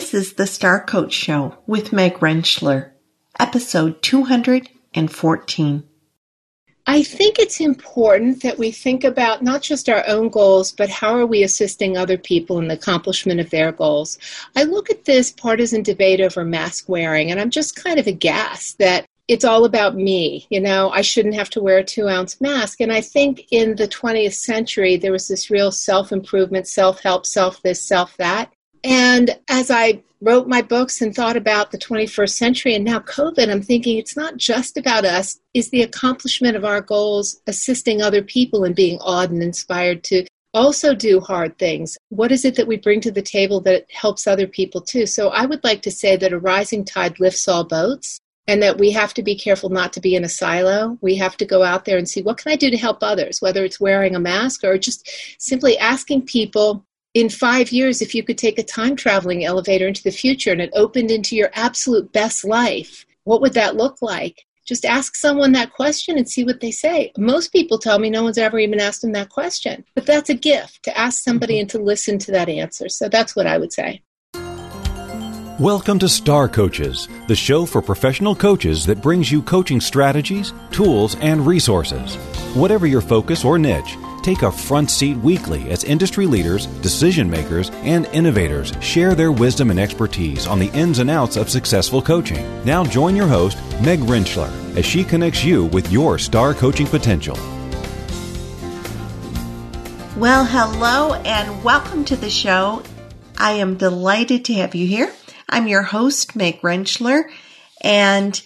This is the Star Coach Show with Meg Rentschler, episode 214. I think it's important that we think about not just our own goals, but how are we assisting other people in the accomplishment of their goals. I look at this partisan debate over mask wearing, and I'm just kind of aghast that it's all about me. You know, I shouldn't have to wear a two ounce mask. And I think in the 20th century, there was this real self improvement, self help, self this, self that. And as I wrote my books and thought about the 21st century and now COVID, I'm thinking it's not just about us. Is the accomplishment of our goals assisting other people and being awed and inspired to also do hard things? What is it that we bring to the table that helps other people too? So I would like to say that a rising tide lifts all boats and that we have to be careful not to be in a silo. We have to go out there and see what can I do to help others, whether it's wearing a mask or just simply asking people in five years if you could take a time traveling elevator into the future and it opened into your absolute best life. What would that look like? Just ask someone that question and see what they say. Most people tell me no one's ever even asked them that question. But that's a gift to ask somebody and to listen to that answer. So that's what I would say. Welcome to Star Coaches, the show for professional coaches that brings you coaching strategies, tools, and resources. Whatever your focus or niche, take a front seat weekly as industry leaders, decision makers, and innovators share their wisdom and expertise on the ins and outs of successful coaching. Now join your host, Meg Rentschler, as she connects you with your star coaching potential. Well, hello and welcome to the show. I am delighted to have you here. I'm your host, Meg Rentschler, and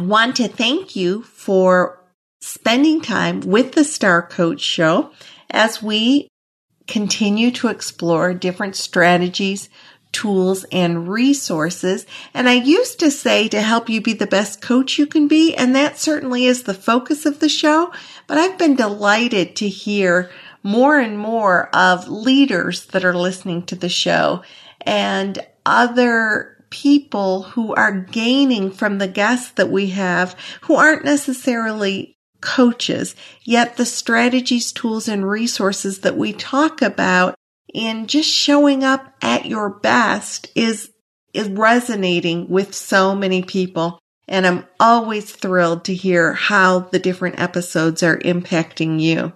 want to thank you for spending time with the Star Coach Show as we continue to explore different strategies, tools, and resources. And I used to say to help you be the best coach you can be, and that certainly is the focus of the show. But I've been delighted to hear more and more of leaders that are listening to the show and other people who are gaining from the guests that we have who aren't necessarily coaches, yet the strategies, tools, and resources that we talk about in just showing up at your best is, is resonating with so many people. And I'm always thrilled to hear how the different episodes are impacting you.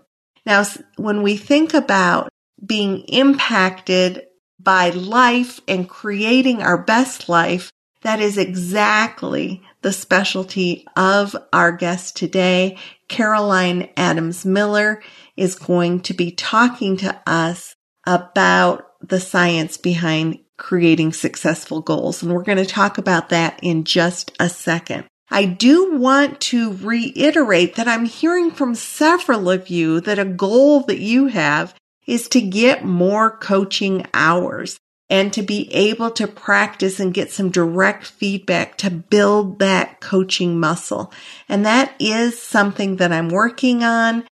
Now, when we think about being impacted by life and creating our best life, that is exactly the specialty of our guest today. Caroline Adams Miller is going to be talking to us about the science behind creating successful goals. And we're going to talk about that in just a second. I do want to reiterate that I'm hearing from several of you that a goal that you have is to get more coaching hours and to be able to practice and get some direct feedback to build that coaching muscle. And that is something that I'm working on,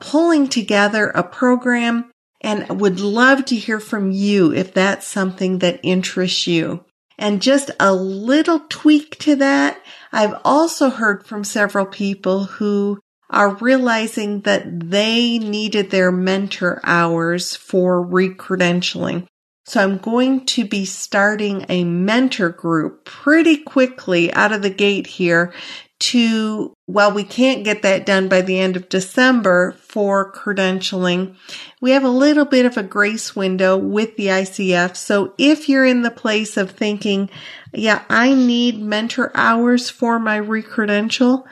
pulling together a program and would love to hear from you if that's something that interests you. And just a little tweak to that. I've also heard from several people who are realizing that they needed their mentor hours for recredentialing. So I'm going to be starting a mentor group pretty quickly out of the gate here to, while we can't get that done by the end of December for credentialing, we have a little bit of a grace window with the ICF. So if you're in the place of thinking, yeah, I need mentor hours for my recredential,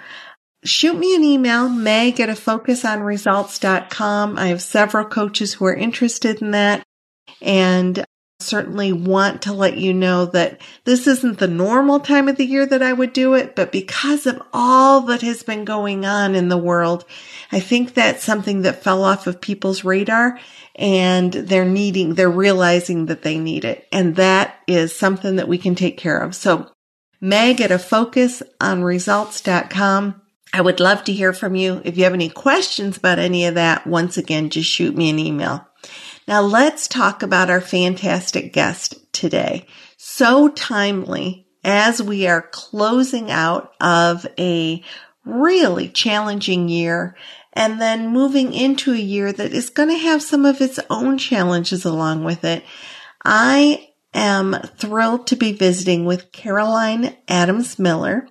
shoot me an email, meg at a focusonresults.com. I have several coaches who are interested in that and certainly want to let you know that this isn't the normal time of the year that I would do it, but because of all that has been going on in the world, I think that's something that fell off of people's radar and they're needing, they're realizing that they need it. And that is something that we can take care of. So Meg at a focus on results.com. I would love to hear from you. If you have any questions about any of that, once again, just shoot me an email. Now let's talk about our fantastic guest today. So timely as we are closing out of a really challenging year and then moving into a year that is going to have some of its own challenges along with it. I am thrilled to be visiting with Caroline Adams Miller.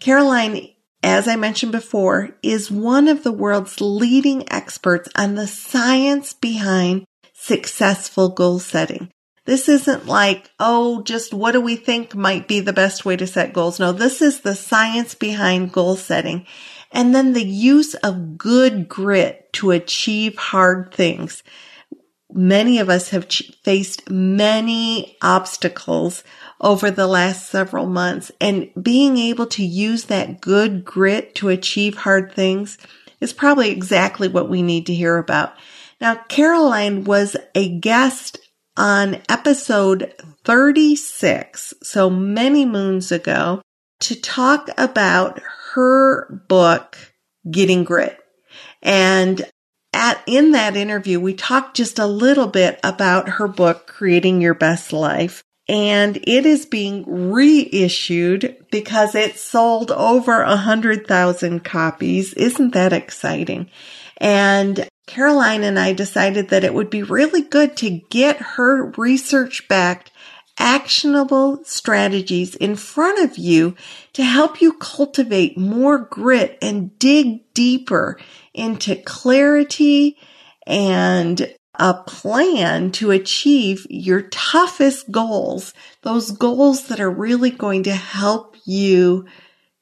Caroline, as I mentioned before, is one of the world's leading experts on the science behind successful goal setting. This isn't like, oh, just what do we think might be the best way to set goals? No, this is the science behind goal setting. And then the use of good grit to achieve hard things. Many of us have faced many obstacles over the last several months and being able to use that good grit to achieve hard things is probably exactly what we need to hear about. Now, Caroline was a guest on episode 36, so many moons ago, to talk about her book, Getting Grit. And at, in that interview, we talked just a little bit about her book, Creating Your Best Life. And it is being reissued because it sold over a hundred thousand copies. Isn't that exciting? And Caroline and I decided that it would be really good to get her research backed actionable strategies in front of you to help you cultivate more grit and dig deeper into clarity and a plan to achieve your toughest goals, those goals that are really going to help you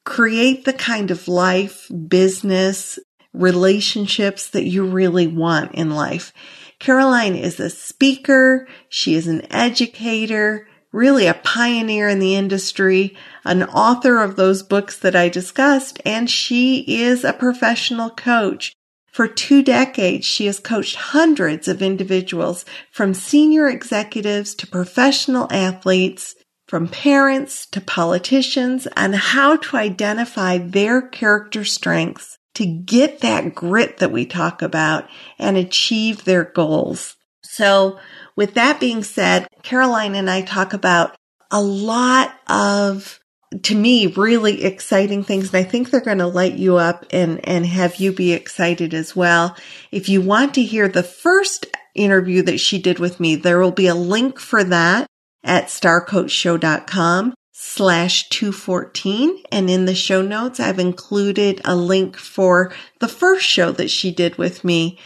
create the kind of life, business, relationships that you really want in life. Caroline is a speaker. She is an educator, really a pioneer in the industry, an author of those books that I discussed, and she is a professional coach. For two decades, she has coached hundreds of individuals from senior executives to professional athletes, from parents to politicians on how to identify their character strengths to get that grit that we talk about and achieve their goals. So with that being said, Caroline and I talk about a lot of to me really exciting things and I think they're going to light you up and and have you be excited as well. If you want to hear the first interview that she did with me, there will be a link for that at starcoachshow.com slash 214. And in the show notes, I've included a link for the first show that she did with me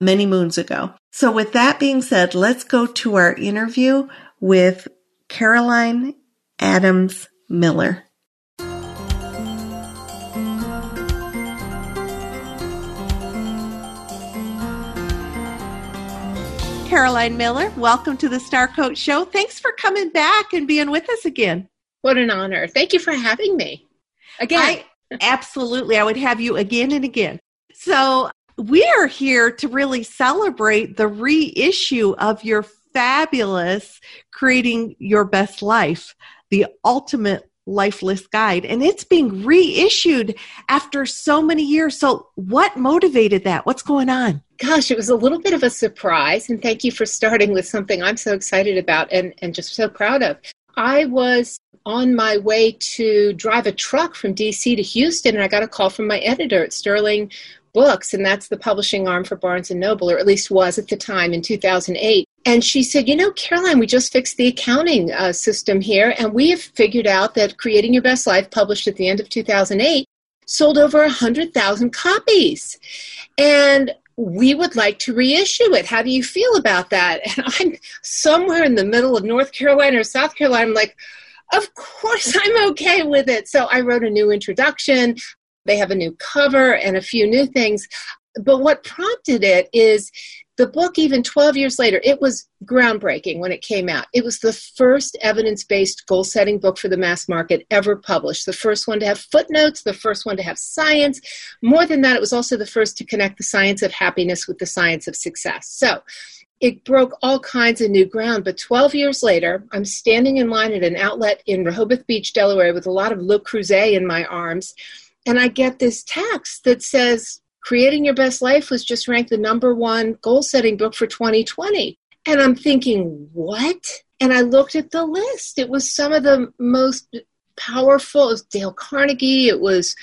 many moons ago. So with that being said, let's go to our interview with Caroline Adams Miller. Caroline Miller, welcome to the Star Coach Show. Thanks for coming back and being with us again. What an honor. Thank you for having me. Again. I, absolutely. I would have you again and again. So, we are here to really celebrate the reissue of your fabulous Creating Your Best Life, the ultimate life list guide. And it's being reissued after so many years. So, what motivated that? What's going on? Gosh, it was a little bit of a surprise. And thank you for starting with something I'm so excited about and, and just so proud of. I was on my way to drive a truck from DC to Houston, and I got a call from my editor at Sterling Books, and that's the publishing arm for Barnes and Noble, or at least was at the time in 2008. And she said, You know, Caroline, we just fixed the accounting uh, system here, and we have figured out that Creating Your Best Life, published at the end of 2008, sold over 100,000 copies. And we would like to reissue it. How do you feel about that? And I'm somewhere in the middle of North Carolina or South Carolina. I'm like, of course I'm okay with it. So I wrote a new introduction. They have a new cover and a few new things. But what prompted it is the book, even 12 years later, it was groundbreaking when it came out. It was the first evidence based goal setting book for the mass market ever published. The first one to have footnotes, the first one to have science. More than that, it was also the first to connect the science of happiness with the science of success. So it broke all kinds of new ground. But 12 years later, I'm standing in line at an outlet in Rehoboth Beach, Delaware, with a lot of Le Creuset in my arms. And I get this text that says, Creating Your Best Life was just ranked the number one goal setting book for 2020. And I'm thinking, what? And I looked at the list. It was some of the most powerful. It was Dale Carnegie. It was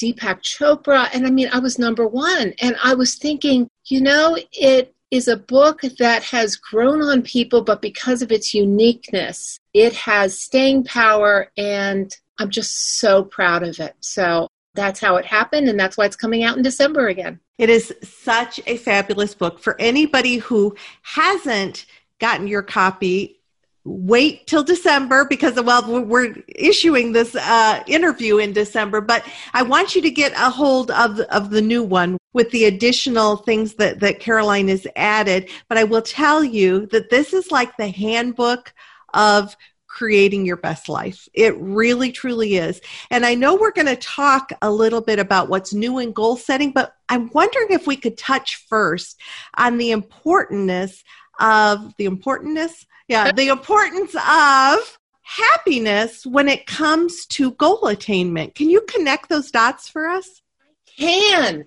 Deepak Chopra. And I mean, I was number one. And I was thinking, you know, it is a book that has grown on people, but because of its uniqueness, it has staying power, and I'm just so proud of it. So that's how it happened, and that's why it's coming out in December again. It is such a fabulous book for anybody who hasn't gotten your copy wait till December because well we're issuing this uh, interview in December but I want you to get a hold of of the new one with the additional things that that Caroline has added but I will tell you that this is like the handbook of creating your best life. It really, truly is. And I know we're going to talk a little bit about what's new in goal setting, but I'm wondering if we could touch first on the importance of the importance yeah, the importance of happiness when it comes to goal attainment. Can you connect those dots for us? Can.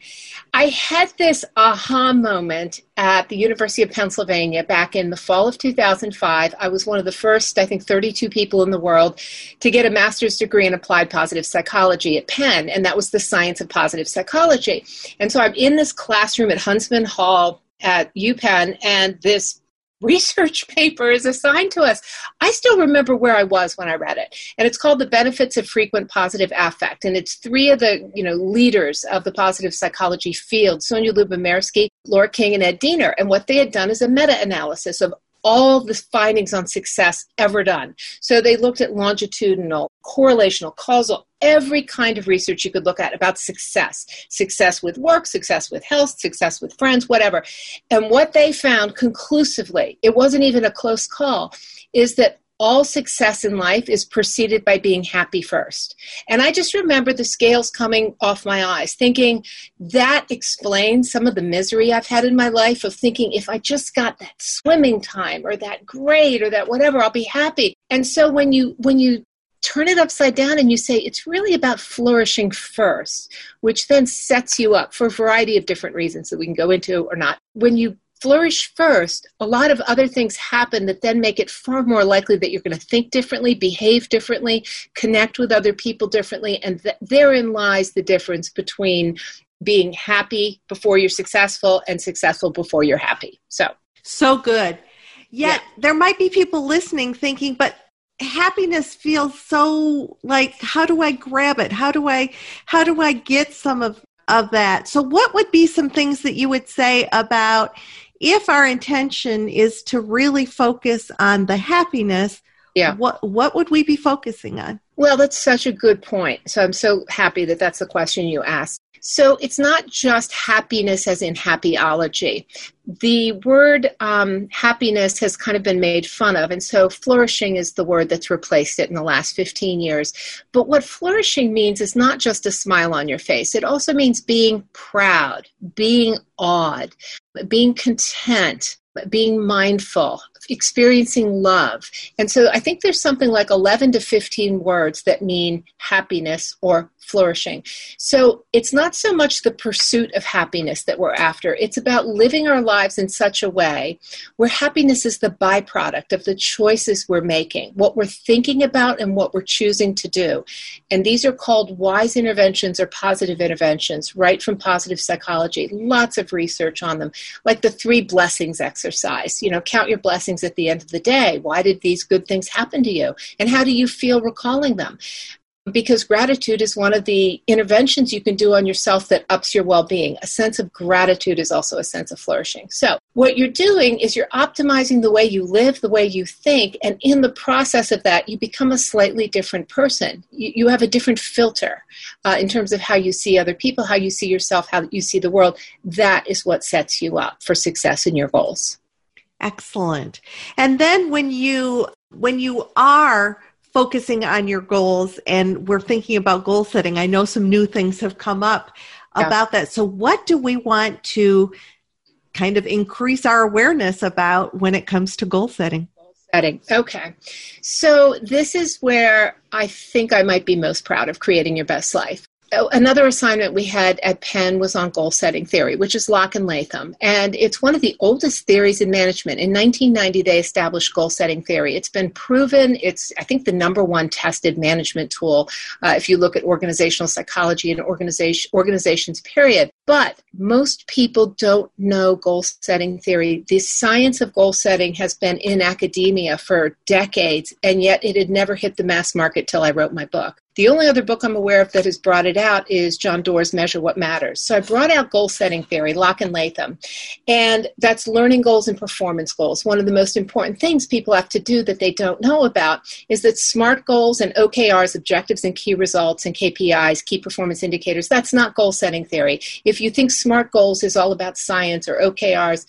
I had this aha moment at the University of Pennsylvania back in the fall of 2005. I was one of the first, I think, 32 people in the world to get a master's degree in applied positive psychology at Penn, and that was the science of positive psychology. And so I'm in this classroom at Huntsman Hall at UPenn, and this research paper is assigned to us. I still remember where I was when I read it. And it's called The Benefits of Frequent Positive Affect. And it's three of the, you know, leaders of the positive psychology field, Sonja Lyubomirsky, Laura King, and Ed Diener. And what they had done is a meta-analysis of all the findings on success ever done. So they looked at longitudinal, correlational, causal, every kind of research you could look at about success success with work, success with health, success with friends, whatever. And what they found conclusively, it wasn't even a close call, is that all success in life is preceded by being happy first. And I just remember the scales coming off my eyes, thinking that explains some of the misery I've had in my life of thinking if I just got that swimming time or that grade or that whatever, I'll be happy. And so when you when you turn it upside down and you say it's really about flourishing first, which then sets you up for a variety of different reasons that we can go into or not. When you flourish first, a lot of other things happen that then make it far more likely that you're going to think differently, behave differently, connect with other people differently. And th- therein lies the difference between being happy before you're successful and successful before you're happy. So, so good. Yet yeah. there might be people listening thinking, but happiness feels so like how do i grab it how do i how do i get some of of that so what would be some things that you would say about if our intention is to really focus on the happiness, yeah. what what would we be focusing on? Well, that's such a good point. So I'm so happy that that's the question you asked. So it's not just happiness as in happyology. The word um, happiness has kind of been made fun of, and so flourishing is the word that's replaced it in the last 15 years. But what flourishing means is not just a smile on your face, it also means being proud, being awed, being content, being mindful, experiencing love. And so I think there's something like 11 to 15 words that mean happiness or flourishing. So it's not so much the pursuit of happiness that we're after, it's about living our lives in such a way where happiness is the byproduct of the choices we're making, what we're thinking about, and what we're choosing to do. And these are called wise interventions or positive interventions, right from positive psychology. Lots of research on them, like the three blessings exercise. You know, count your blessings at the end of the day. Why did these good things happen to you? And how do you feel recalling them? because gratitude is one of the interventions you can do on yourself that ups your well-being a sense of gratitude is also a sense of flourishing so what you're doing is you're optimizing the way you live the way you think and in the process of that you become a slightly different person you, you have a different filter uh, in terms of how you see other people how you see yourself how you see the world that is what sets you up for success in your goals excellent and then when you when you are focusing on your goals and we're thinking about goal setting, I know some new things have come up yeah. about that. So, what do we want to kind of increase our awareness about when it comes to goal setting? setting. Okay. So this is where I think I might be most proud of creating your best life. Oh, another assignment we had at Penn was on goal setting theory, which is Locke and Latham. And it's one of the oldest theories in management. In 1990, they established goal setting theory. It's been proven, it's, I think, the number one tested management tool uh, if you look at organizational psychology and organization, organizations, period. But most people don't know goal setting theory. The science of goal setting has been in academia for decades, and yet it had never hit the mass market till I wrote my book. The only other book I'm aware of that has brought it out is John Doerr's Measure What Matters. So I brought out goal setting theory, Locke and Latham, and that's learning goals and performance goals. One of the most important things people have to do that they don't know about is that SMART goals and OKRs, objectives and key results, and KPIs, key performance indicators, that's not goal setting theory. If you think SMART goals is all about science or OKRs,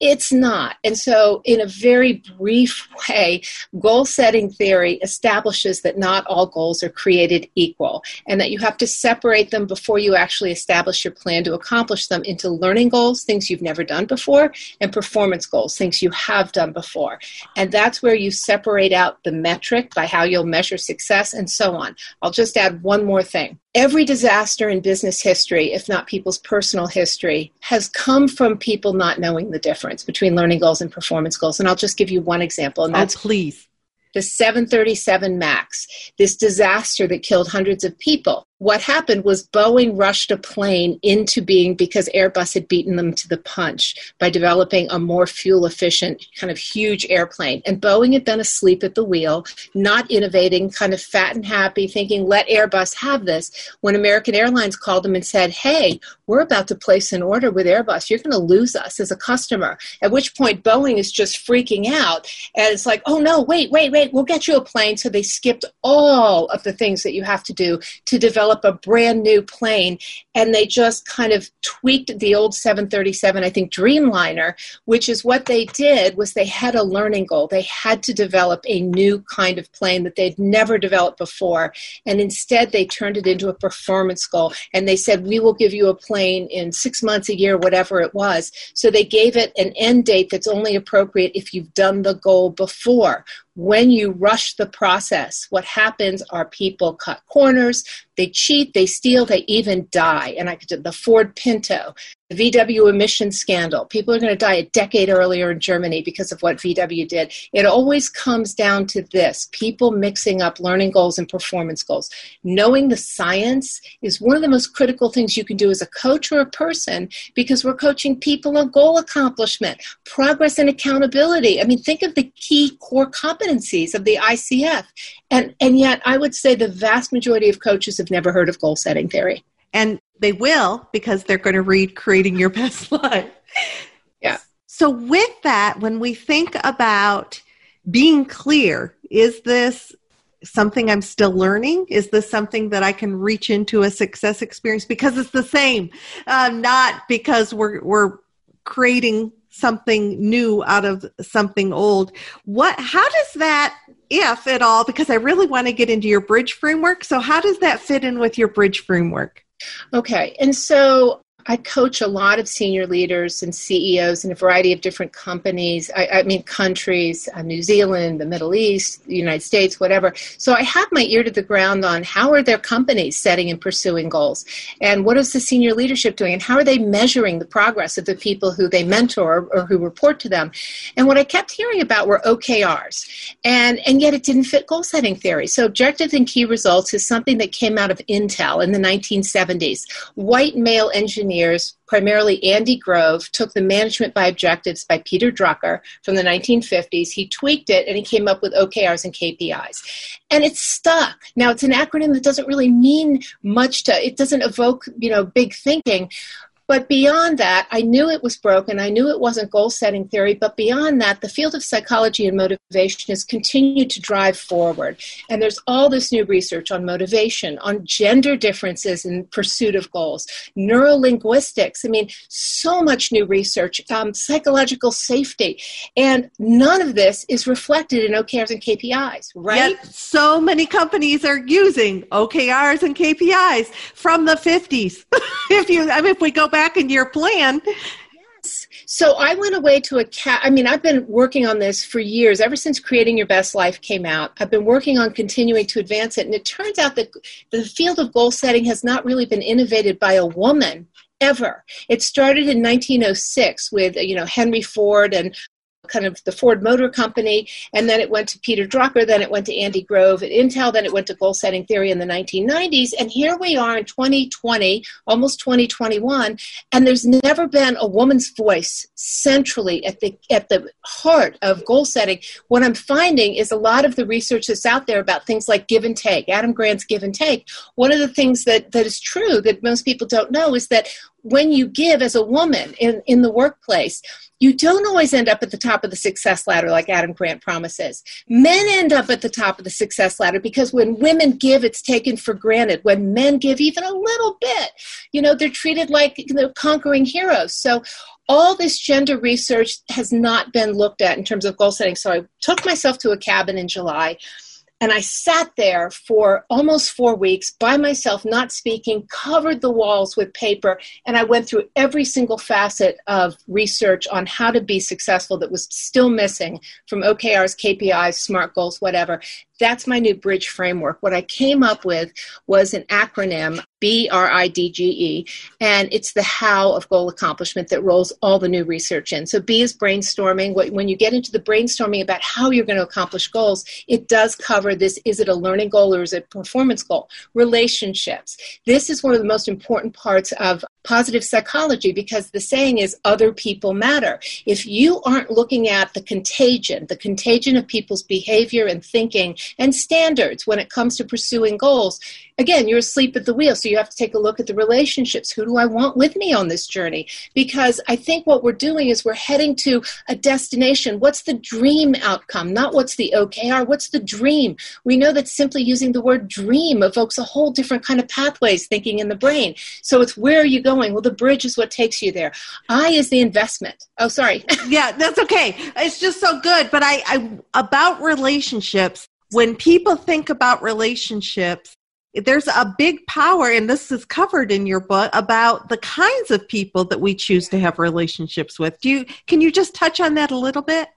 it's not. And so, in a very brief way, goal setting theory establishes that not all goals are created equal and that you have to separate them before you actually establish your plan to accomplish them into learning goals, things you've never done before, and performance goals, things you have done before. And that's where you separate out the metric by how you'll measure success and so on. I'll just add one more thing every disaster in business history, if not people's personal history, has come from people not knowing the difference between learning goals and performance goals. And I'll just give you one example, and oh, that's oh, please the 737 MAX, this disaster that killed hundreds of people what happened was Boeing rushed a plane into being because Airbus had beaten them to the punch by developing a more fuel efficient, kind of huge airplane. And Boeing had been asleep at the wheel, not innovating, kind of fat and happy, thinking, let Airbus have this. When American Airlines called them and said, hey, we're about to place an order with Airbus. You're going to lose us as a customer. At which point, Boeing is just freaking out. And it's like, oh no, wait, wait, wait, we'll get you a plane. So they skipped all of the things that you have to do to develop develop a brand new plane and they just kind of tweaked the old 737 i think dreamliner which is what they did was they had a learning goal. They had to develop a new kind of plane that they'd never developed before and instead they turned it into a performance goal. And they said we will give you a plane in six months a year whatever it was. So they gave it an end date that's only appropriate if you've done the goal before when you rush the process, what happens are people cut corners, they cheat, they steal, they even die. And I could the Ford Pinto, the VW emission scandal. People are going to die a decade earlier in Germany because of what VW did. It always comes down to this people mixing up learning goals and performance goals. Knowing the science is one of the most critical things you can do as a coach or a person because we're coaching people on goal accomplishment, progress, and accountability. I mean, think of the key core competencies of the ICF. And, and yet, I would say the vast majority of coaches have never heard of goal setting theory. And they will because they're going to read Creating Your Best Life. Yeah. So, with that, when we think about being clear, is this something I'm still learning? Is this something that I can reach into a success experience because it's the same, um, not because we're we're creating something new out of something old? What? How does that, if at all? Because I really want to get into your bridge framework. So, how does that fit in with your bridge framework? Okay, and so I coach a lot of senior leaders and CEOs in a variety of different companies. I, I mean, countries, uh, New Zealand, the Middle East, the United States, whatever. So I have my ear to the ground on how are their companies setting and pursuing goals, and what is the senior leadership doing, and how are they measuring the progress of the people who they mentor or, or who report to them. And what I kept hearing about were OKRs, and and yet it didn't fit goal setting theory. So objectives and key results is something that came out of Intel in the 1970s. White male engineers primarily Andy Grove, took the Management by Objectives by Peter Drucker from the 1950s. He tweaked it and he came up with OKRs and KPIs. And it's stuck. Now, it's an acronym that doesn't really mean much to, it doesn't evoke, you know, big thinking, but beyond that, I knew it was broken. I knew it wasn't goal setting theory. But beyond that, the field of psychology and motivation has continued to drive forward. And there's all this new research on motivation, on gender differences in pursuit of goals, neurolinguistics. I mean, so much new research, um, psychological safety. And none of this is reflected in OKRs and KPIs, right? Yet so many companies are using OKRs and KPIs from the 50s. if you, I mean, if we go back back in your plan. Yes. So I went away to a cat. I mean, I've been working on this for years, ever since Creating Your Best Life came out. I've been working on continuing to advance it. And it turns out that the field of goal setting has not really been innovated by a woman ever. It started in 1906 with, you know, Henry Ford and kind of the Ford Motor Company, and then it went to Peter Drucker, then it went to Andy Grove at Intel, then it went to goal setting theory in the 1990s, and here we are in 2020, almost 2021, and there's never been a woman's voice centrally at the at the heart of goal setting. What I'm finding is a lot of the research that's out there about things like give and take, Adam Grant's give and take. One of the things that, that is true that most people don't know is that when you give as a woman in, in the workplace, you don't always end up at the top of the success ladder like Adam Grant promises. Men end up at the top of the success ladder because when women give, it's taken for granted. When men give even a little bit, you know, they're treated like you know, conquering heroes. So all this gender research has not been looked at in terms of goal setting. So I took myself to a cabin in July and I sat there for almost four weeks by myself, not speaking, covered the walls with paper, and I went through every single facet of research on how to be successful that was still missing from OKRs, KPIs, SMART goals, whatever that's my new bridge framework. What I came up with was an acronym, B R I D G E, and it's the how of goal accomplishment that rolls all the new research in. So B is brainstorming. When you get into the brainstorming about how you're going to accomplish goals, it does cover this is it a learning goal or is it a performance goal? Relationships. This is one of the most important parts of positive psychology because the saying is other people matter. If you aren't looking at the contagion, the contagion of people's behavior and thinking and standards when it comes to pursuing goals, again, you're asleep at the wheel. So you have to take a look at the relationships. Who do I want with me on this journey? Because I think what we're doing is we're heading to a destination. What's the dream outcome? Not what's the OKR, what's the dream? We know that simply using the word dream evokes a whole different kind of pathways thinking in the brain. So it's where are you going? Well, the bridge is what takes you there. I is the investment. Oh, sorry. yeah, that's okay. It's just so good. But I, I about relationships, when people think about relationships, there's a big power, and this is covered in your book about the kinds of people that we choose to have relationships with. Do you can you just touch on that a little bit?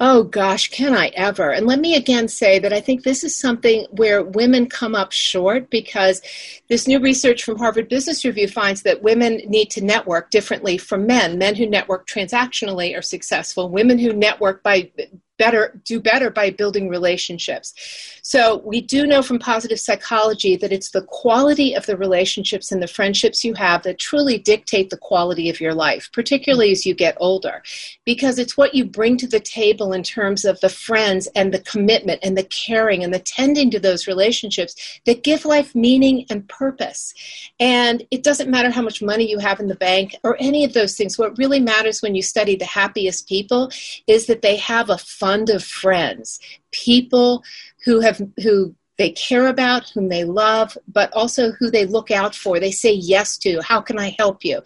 Oh gosh, can I ever? And let me again say that I think this is something where women come up short because this new research from Harvard Business Review finds that women need to network differently from men. Men who network transactionally are successful. Women who network by better do better by building relationships. So we do know from positive psychology that it's the quality of the relationships and the friendships you have that truly dictate the quality of your life particularly as you get older. Because it's what you bring to the table in terms of the friends and the commitment and the caring and the tending to those relationships that give life meaning and purpose. And it doesn't matter how much money you have in the bank or any of those things. What really matters when you study the happiest people is that they have a fund of friends, people who have who they care about, whom they love, but also who they look out for. They say yes to. How can I help you?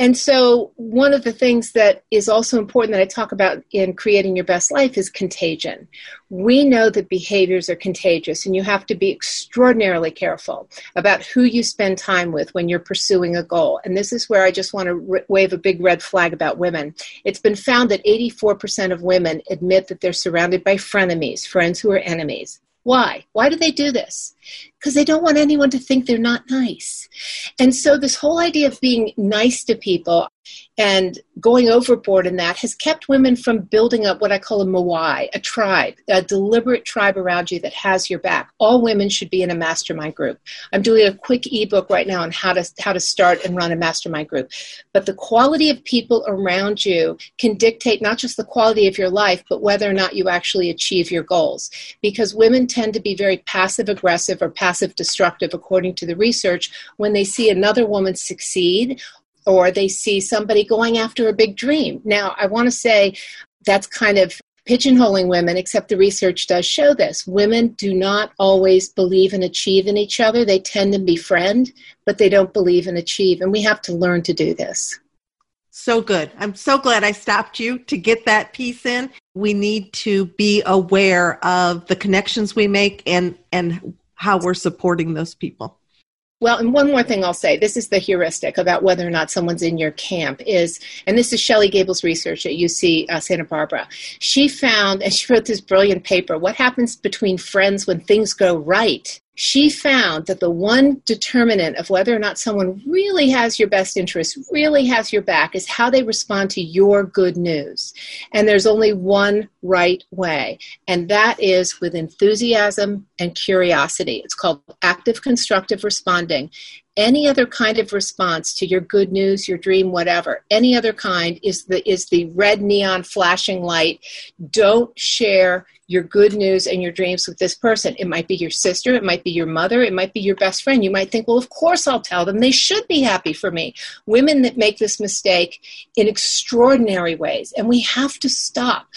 And so, one of the things that is also important that I talk about in creating your best life is contagion. We know that behaviors are contagious, and you have to be extraordinarily careful about who you spend time with when you're pursuing a goal. And this is where I just want to wave a big red flag about women. It's been found that 84% of women admit that they're surrounded by frenemies, friends who are enemies. Why? Why do they do this? Because they don't want anyone to think they're not nice. And so, this whole idea of being nice to people and going overboard in that has kept women from building up what I call a moai, a tribe, a deliberate tribe around you that has your back. All women should be in a mastermind group. I'm doing a quick ebook right now on how to how to start and run a mastermind group. But the quality of people around you can dictate not just the quality of your life, but whether or not you actually achieve your goals. Because women tend to be very passive aggressive or passive destructive, according to the research, when they see another woman succeed or they see somebody going after a big dream. Now, I want to say that's kind of pigeonholing women, except the research does show this. Women do not always believe and achieve in each other. They tend to befriend, but they don't believe and achieve. And we have to learn to do this. So good. I'm so glad I stopped you to get that piece in. We need to be aware of the connections we make and, and how we're supporting those people. Well, and one more thing I'll say this is the heuristic about whether or not someone's in your camp is, and this is Shelley Gable's research at UC uh, Santa Barbara. She found, and she wrote this brilliant paper, what happens between friends when things go right she found that the one determinant of whether or not someone really has your best interest, really has your back, is how they respond to your good news. And there's only one right way, and that is with enthusiasm and curiosity. It's called active constructive responding any other kind of response to your good news your dream whatever any other kind is the is the red neon flashing light. Don't share your good news and your dreams with this person. It might be your sister it might be your mother it might be your best friend. You might think well of course i'll tell them. They should be happy for me. Women that make this mistake in extraordinary ways and we have to stop.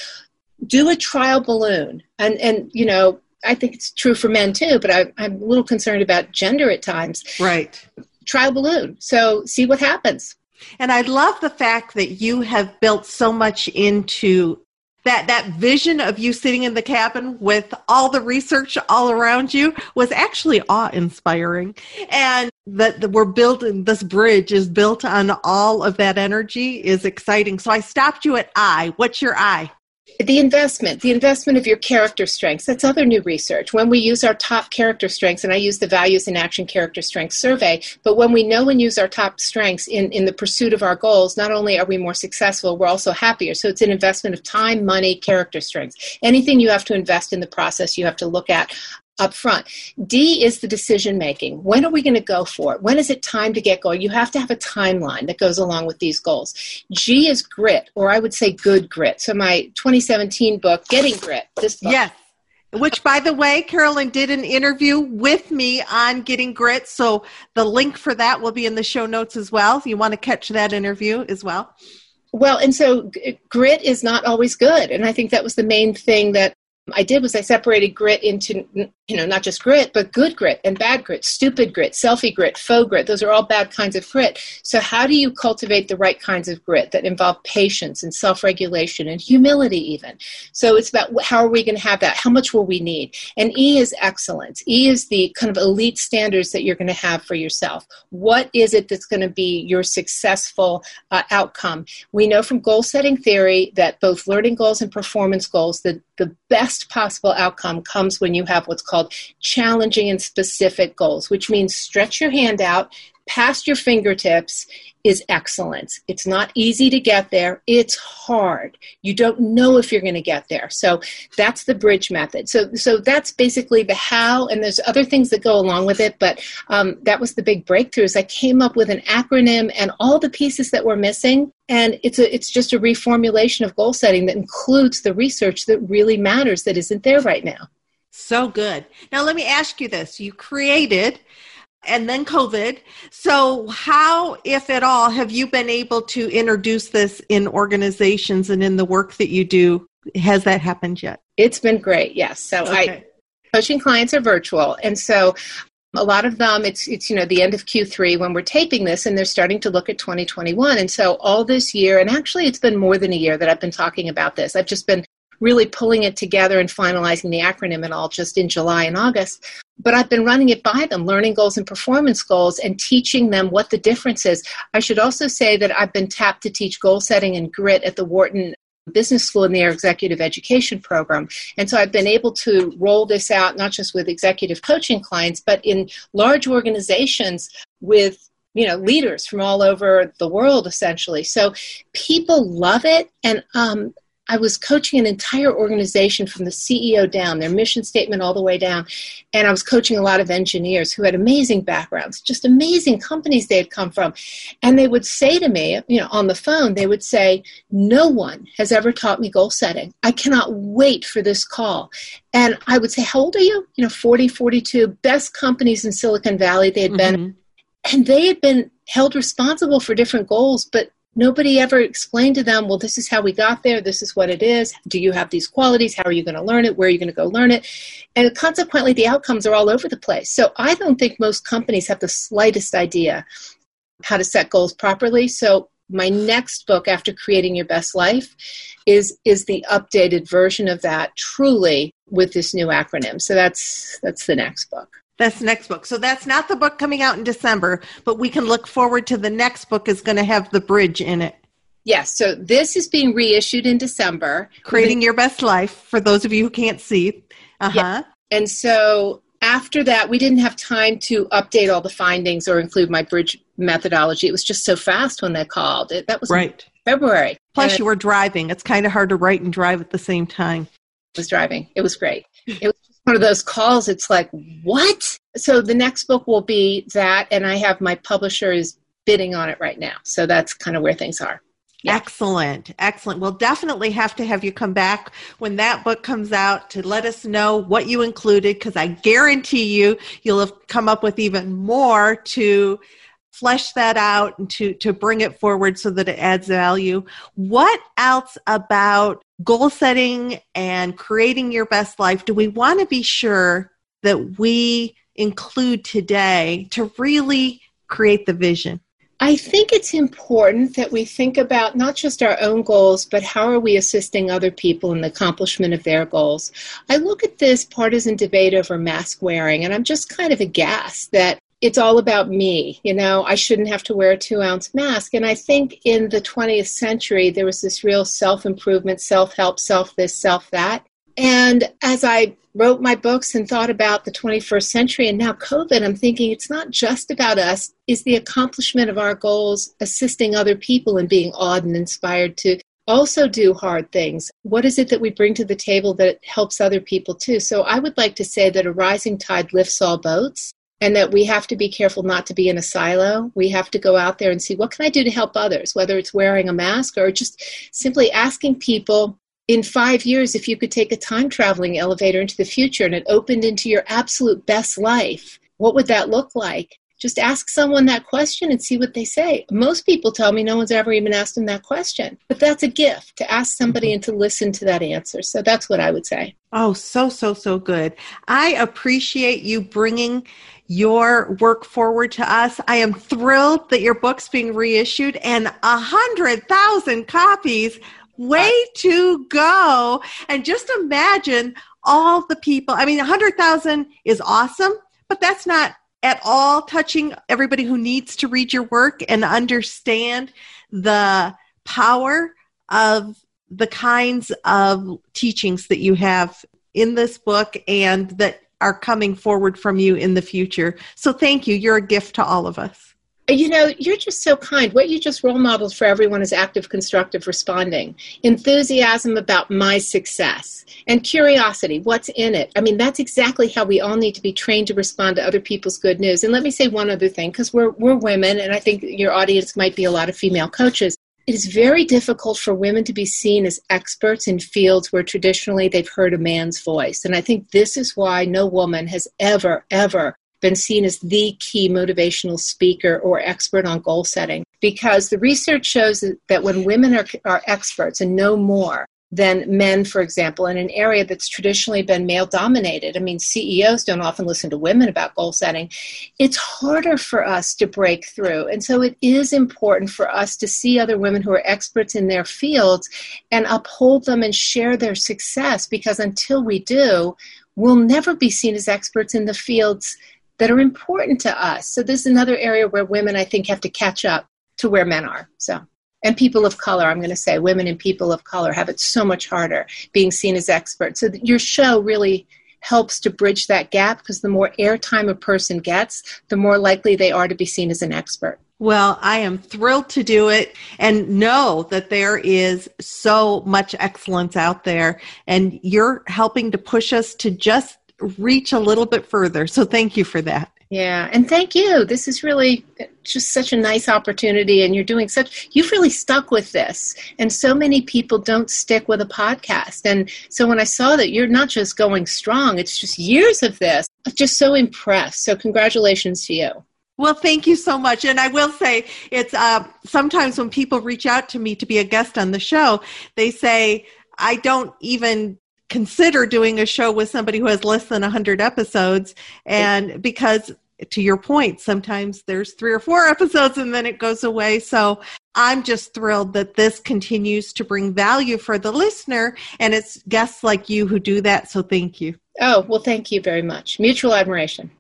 Do a trial balloon and and you know I think it's true for men too, but I, I'm a little concerned about gender at times. Right. Trial balloon. So see what happens. And I love the fact that you have built so much into that that vision of you sitting in the cabin with all the research all around you was actually awe-inspiring and that we're building this bridge is built on all of that energy is exciting so i stopped you at i what's your i the investment, the investment of your character strengths. That's other new research. When we use our top character strengths, and I use the Values in Action Character Strengths Survey, but when we know and use our top strengths in, in the pursuit of our goals, not only are we more successful, we're also happier. So it's an investment of time, money, character strengths. Anything you have to invest in the process, you have to look at up front. D is the decision making. When are we going to go for it? When is it time to get going? You have to have a timeline that goes along with these goals. G is grit, or I would say good grit. So my 2017 book, Getting Grit, this book. Yes. Which, by the way, Caroline did an interview with me on getting grit. So the link for that will be in the show notes as well. If you want to catch that interview as well. Well, and so grit is not always good. And I think that was the main thing that I did was I separated grit into, you know, not just grit, but good grit and bad grit, stupid grit, selfie grit, faux grit. Those are all bad kinds of grit. So, how do you cultivate the right kinds of grit that involve patience and self regulation and humility, even? So, it's about how are we going to have that? How much will we need? And E is excellence. E is the kind of elite standards that you're going to have for yourself. What is it that's going to be your successful uh, outcome? We know from goal setting theory that both learning goals and performance goals, the, the best possible outcome comes when you have what's called challenging and specific goals, which means stretch your hand out past your fingertips is excellence. It's not easy to get there. It's hard. You don't know if you're going to get there. So that's the bridge method. So so that's basically the how, and there's other things that go along with it. But um, that was the big breakthrough. Is I came up with an acronym and all the pieces that were missing, and it's a it's just a reformulation of goal setting that includes the research that really matters that isn't there right now. So good. Now let me ask you this: You created and then COVID. So, how, if at all, have you been able to introduce this in organizations and in the work that you do? Has that happened yet? It's been great, yes. So, okay. I coaching clients are virtual, and so a lot of them it's it's you know the end of q3 when we're taping this and they're starting to look at 2021 and so all this year and actually it's been more than a year that i've been talking about this i've just been really pulling it together and finalizing the acronym and all just in July and August. But I've been running it by them, learning goals and performance goals, and teaching them what the difference is. I should also say that I've been tapped to teach goal setting and grit at the Wharton business school in their executive education program. And so I've been able to roll this out not just with executive coaching clients, but in large organizations with you know leaders from all over the world essentially so people love it and um, I was coaching an entire organization from the CEO down, their mission statement all the way down. And I was coaching a lot of engineers who had amazing backgrounds, just amazing companies they had come from. And they would say to me, you know, on the phone, they would say, No one has ever taught me goal setting. I cannot wait for this call. And I would say, How old are you? You know, 40, 42, best companies in Silicon Valley they had been. Mm-hmm. And they had been held responsible for different goals, but nobody ever explained to them, well, this is how we got there, this is what it is, do you have these qualities, how are you going to learn it, where are you going to go learn it? And consequently, the outcomes are all over the place. So I don't think most companies have the slightest idea how to set goals properly. So my next book after creating your best life is is the updated version of that truly with this new acronym so that's that's the next book that's the next book. So that's not the book coming out in December, but we can look forward to the next book is going to have the bridge in it. Yes, so this is being reissued in December. Creating Your Best Life for those of you who can't see. Uh-huh. Yeah. And so after that, we didn't have time to update all the findings or include my bridge methodology. It was just so fast when they called. It, that was right. February. Plus, and you were driving. It's kind of hard to write and drive at the same time. I was driving. It was great. It was one of those calls. It's like, what? So the next book will be that, and I have my publisher is bidding on it right now. So that's kind of where things are. Yeah. Excellent. Excellent. We'll definitely have to have you come back when that book comes out to let us know what you included because I guarantee you you'll have come up with even more to flesh that out and to, to bring it forward so that it adds value. What else about goal setting and creating your best life do we want to be sure that we include today to really create the vision? I think it's important that we think about not just our own goals, but how are we assisting other people in the accomplishment of their goals. I look at this partisan debate over mask wearing, and I'm just kind of aghast that it's all about me. You know, I shouldn't have to wear a two ounce mask. And I think in the 20th century, there was this real self improvement, self help, self this, self that. And as I wrote my books and thought about the 21st century and now COVID, I'm thinking it's not just about us. Is the accomplishment of our goals assisting other people and being awed and inspired to also do hard things? What is it that we bring to the table that helps other people too? So I would like to say that a rising tide lifts all boats and that we have to be careful not to be in a silo. We have to go out there and see what can I do to help others, whether it's wearing a mask or just simply asking people in five years, if you could take a time traveling elevator into the future and it opened into your absolute best life, what would that look like? Just ask someone that question and see what they say. Most people tell me no one's ever even asked them that question. But that's a gift to ask somebody and to listen to that answer. So that's what I would say. Oh, so, so, so good. I appreciate you bringing your work forward to us. I am thrilled that your book's being reissued and a hundred thousand copies way to go. And just imagine all the people. I mean, a 100,000 is awesome, but that's not at all touching everybody who needs to read your work and understand the power of the kinds of teachings that you have in this book and that are coming forward from you in the future. So thank you. You're a gift to all of us. You know, you're just so kind. What you just role modeled for everyone is active constructive responding, enthusiasm about my success, and curiosity. What's in it? I mean, that's exactly how we all need to be trained to respond to other people's good news. And let me say one other thing, because we're, we're women, and I think your audience might be a lot of female coaches. It is very difficult for women to be seen as experts in fields where traditionally they've heard a man's voice. And I think this is why no woman has ever, ever been seen as the key motivational speaker or expert on goal setting because the research shows that when women are, are experts and know more than men, for example, in an area that's traditionally been male dominated. I mean, CEOs don't often listen to women about goal setting. It's harder for us to break through. And so it is important for us to see other women who are experts in their fields and uphold them and share their success because until we do, we'll never be seen as experts in the fields that are important to us. So this is another area where women, I think, have to catch up to where men are. So, and people of color, I'm going to say, women and people of color have it so much harder being seen as experts. So your show really helps to bridge that gap because the more airtime a person gets, the more likely they are to be seen as an expert. Well, I am thrilled to do it and know that there is so much excellence out there, and you're helping to push us to just reach a little bit further. So thank you for that. Yeah, and thank you. This is really just such a nice opportunity, and you're doing such, you've really stuck with this. And so many people don't stick with a podcast. And so when I saw that you're not just going strong, it's just years of this, I'm just so impressed. So, congratulations to you. Well, thank you so much. And I will say, it's uh, sometimes when people reach out to me to be a guest on the show, they say, I don't even consider doing a show with somebody who has less than 100 episodes and because to your point sometimes there's three or four episodes and then it goes away. So i'm just thrilled that this continues to bring value for the listener and it's guests like you who do that. So thank you. Oh well thank you very much. Mutual admiration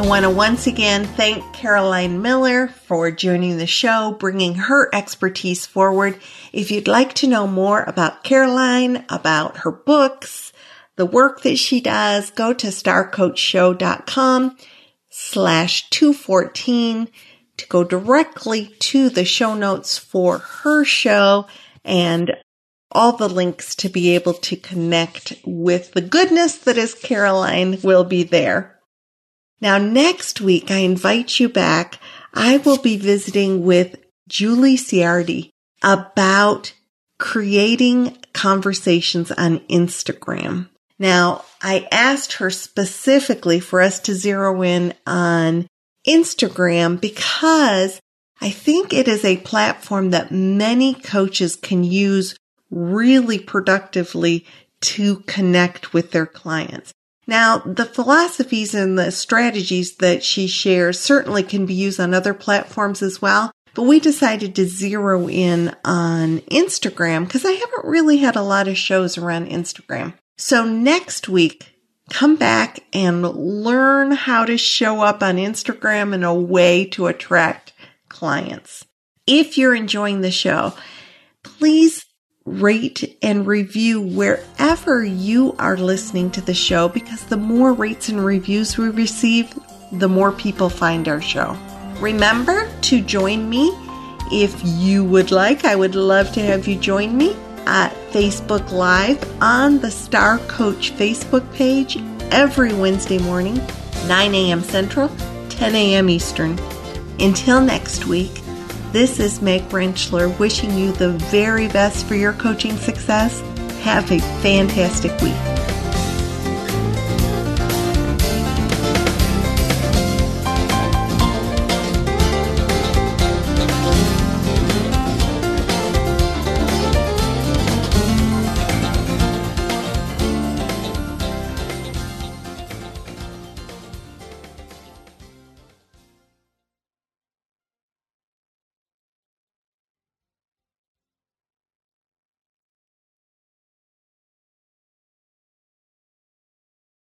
I want to once again thank Caroline Miller for joining the show, bringing her expertise forward. If you'd like to know more about Caroline, about her books, the work that she does, go to starcoachshow.com slash 214 to go directly to the show notes for her show and all the links to be able to connect with the goodness that is Caroline will be there. Now, next week, I invite you back. I will be visiting with Julie Ciardi about creating conversations on Instagram. Now, I asked her specifically for us to zero in on Instagram because I think it is a platform that many coaches can use really productively to connect with their clients. Now, the philosophies and the strategies that she shares certainly can be used on other platforms as well, but we decided to zero in on Instagram because I haven't really had a lot of shows around Instagram. So next week, come back and learn how to show up on Instagram in a way to attract clients. If you're enjoying the show, please rate and review wherever you are listening to the show because the more rates and reviews we receive, the more people find our show. Remember to join me if you would like. I would love to have you join me at Facebook Live on the Star Coach Facebook page every Wednesday morning, 9 a.m. Central, 10 a.m. Eastern. Until next week, this is Meg Rentschler wishing you the very best for your coaching success. Have a fantastic week.